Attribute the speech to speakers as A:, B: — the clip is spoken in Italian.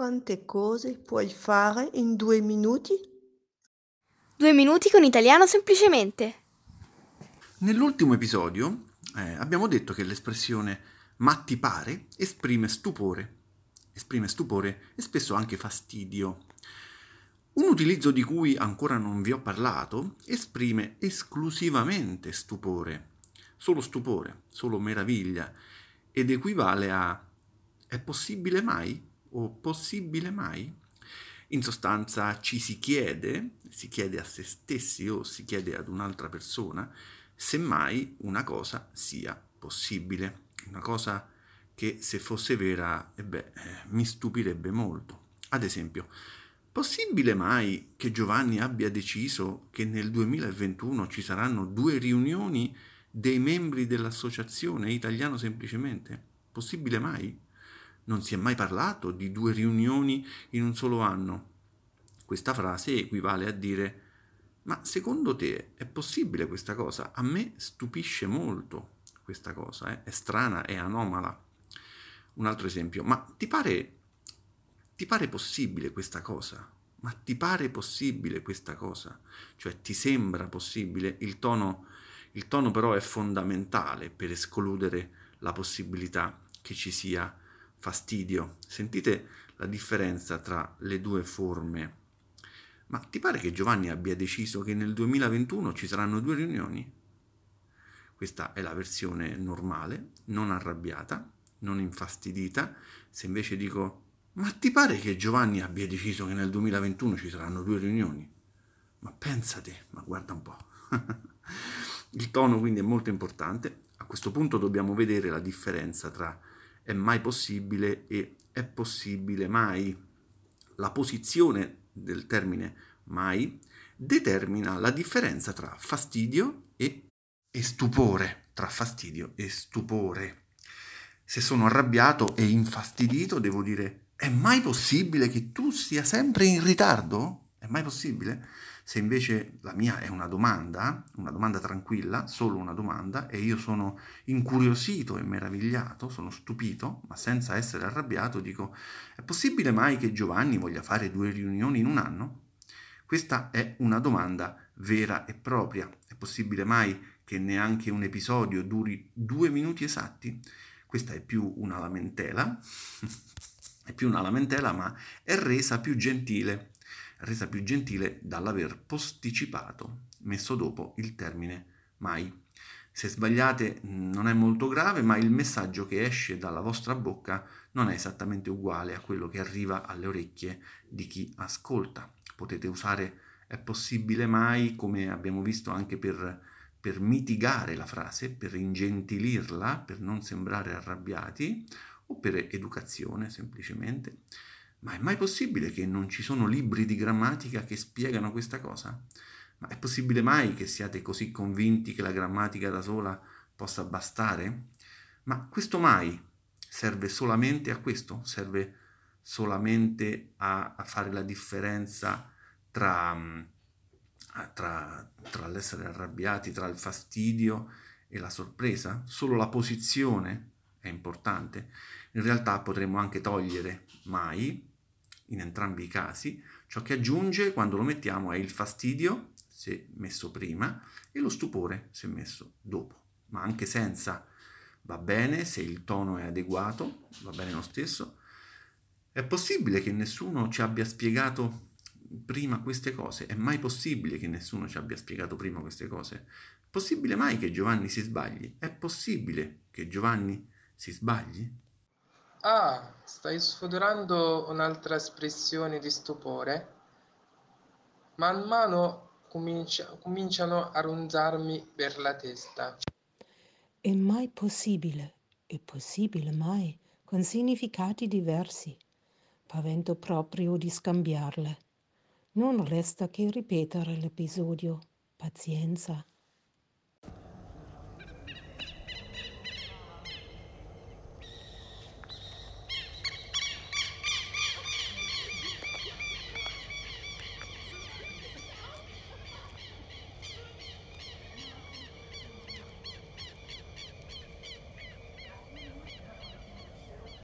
A: Quante cose puoi fare in due minuti?
B: Due minuti con italiano semplicemente.
C: Nell'ultimo episodio eh, abbiamo detto che l'espressione ma ti pare esprime stupore, esprime stupore e spesso anche fastidio. Un utilizzo di cui ancora non vi ho parlato esprime esclusivamente stupore, solo stupore, solo meraviglia, ed equivale a è possibile mai? O possibile mai? In sostanza ci si chiede, si chiede a se stessi o si chiede ad un'altra persona se mai una cosa sia possibile, una cosa che se fosse vera, eh beh, mi stupirebbe molto. Ad esempio, possibile mai che Giovanni abbia deciso che nel 2021 ci saranno due riunioni dei membri dell'associazione Italiano Semplicemente? Possibile mai? Non si è mai parlato di due riunioni in un solo anno. Questa frase equivale a dire ma secondo te è possibile questa cosa? A me stupisce molto questa cosa, eh? è strana, è anomala. Un altro esempio, ma ti pare, ti pare possibile questa cosa? Ma ti pare possibile questa cosa? Cioè ti sembra possibile? Il tono, il tono però è fondamentale per escludere la possibilità che ci sia fastidio. Sentite la differenza tra le due forme. Ma ti pare che Giovanni abbia deciso che nel 2021 ci saranno due riunioni? Questa è la versione normale, non arrabbiata, non infastidita. Se invece dico, ma ti pare che Giovanni abbia deciso che nel 2021 ci saranno due riunioni? Ma pensate, ma guarda un po'. Il tono quindi è molto importante. A questo punto dobbiamo vedere la differenza tra è mai possibile e è possibile mai. La posizione del termine mai determina la differenza tra fastidio e, e stupore, tra fastidio e stupore. Se sono arrabbiato e infastidito, devo dire, è mai possibile che tu sia sempre in ritardo? È mai possibile? Se invece la mia è una domanda, una domanda tranquilla, solo una domanda, e io sono incuriosito e meravigliato, sono stupito, ma senza essere arrabbiato, dico, è possibile mai che Giovanni voglia fare due riunioni in un anno? Questa è una domanda vera e propria. È possibile mai che neanche un episodio duri due minuti esatti? Questa è più una lamentela, è più una lamentela, ma è resa più gentile resa più gentile dall'aver posticipato, messo dopo il termine mai. Se sbagliate non è molto grave, ma il messaggio che esce dalla vostra bocca non è esattamente uguale a quello che arriva alle orecchie di chi ascolta. Potete usare è possibile mai, come abbiamo visto anche per, per mitigare la frase, per ingentilirla, per non sembrare arrabbiati, o per educazione semplicemente. Ma è mai possibile che non ci sono libri di grammatica che spiegano questa cosa? Ma è possibile mai che siate così convinti che la grammatica da sola possa bastare? Ma questo mai serve solamente a questo? Serve solamente a, a fare la differenza tra, tra, tra l'essere arrabbiati, tra il fastidio e la sorpresa? Solo la posizione è importante. In realtà potremmo anche togliere mai in entrambi i casi, ciò che aggiunge quando lo mettiamo è il fastidio, se messo prima, e lo stupore, se messo dopo. Ma anche senza va bene, se il tono è adeguato, va bene lo stesso. È possibile che nessuno ci abbia spiegato prima queste cose? È mai possibile che nessuno ci abbia spiegato prima queste cose? È possibile mai che Giovanni si sbagli? È possibile che Giovanni si sbagli?
D: Ah, stai sfodorando un'altra espressione di stupore? Man mano comincia- cominciano a ronzarmi per la testa.
E: È mai possibile, è possibile mai, con significati diversi. Pavento proprio di scambiarle. Non resta che ripetere l'episodio. Pazienza.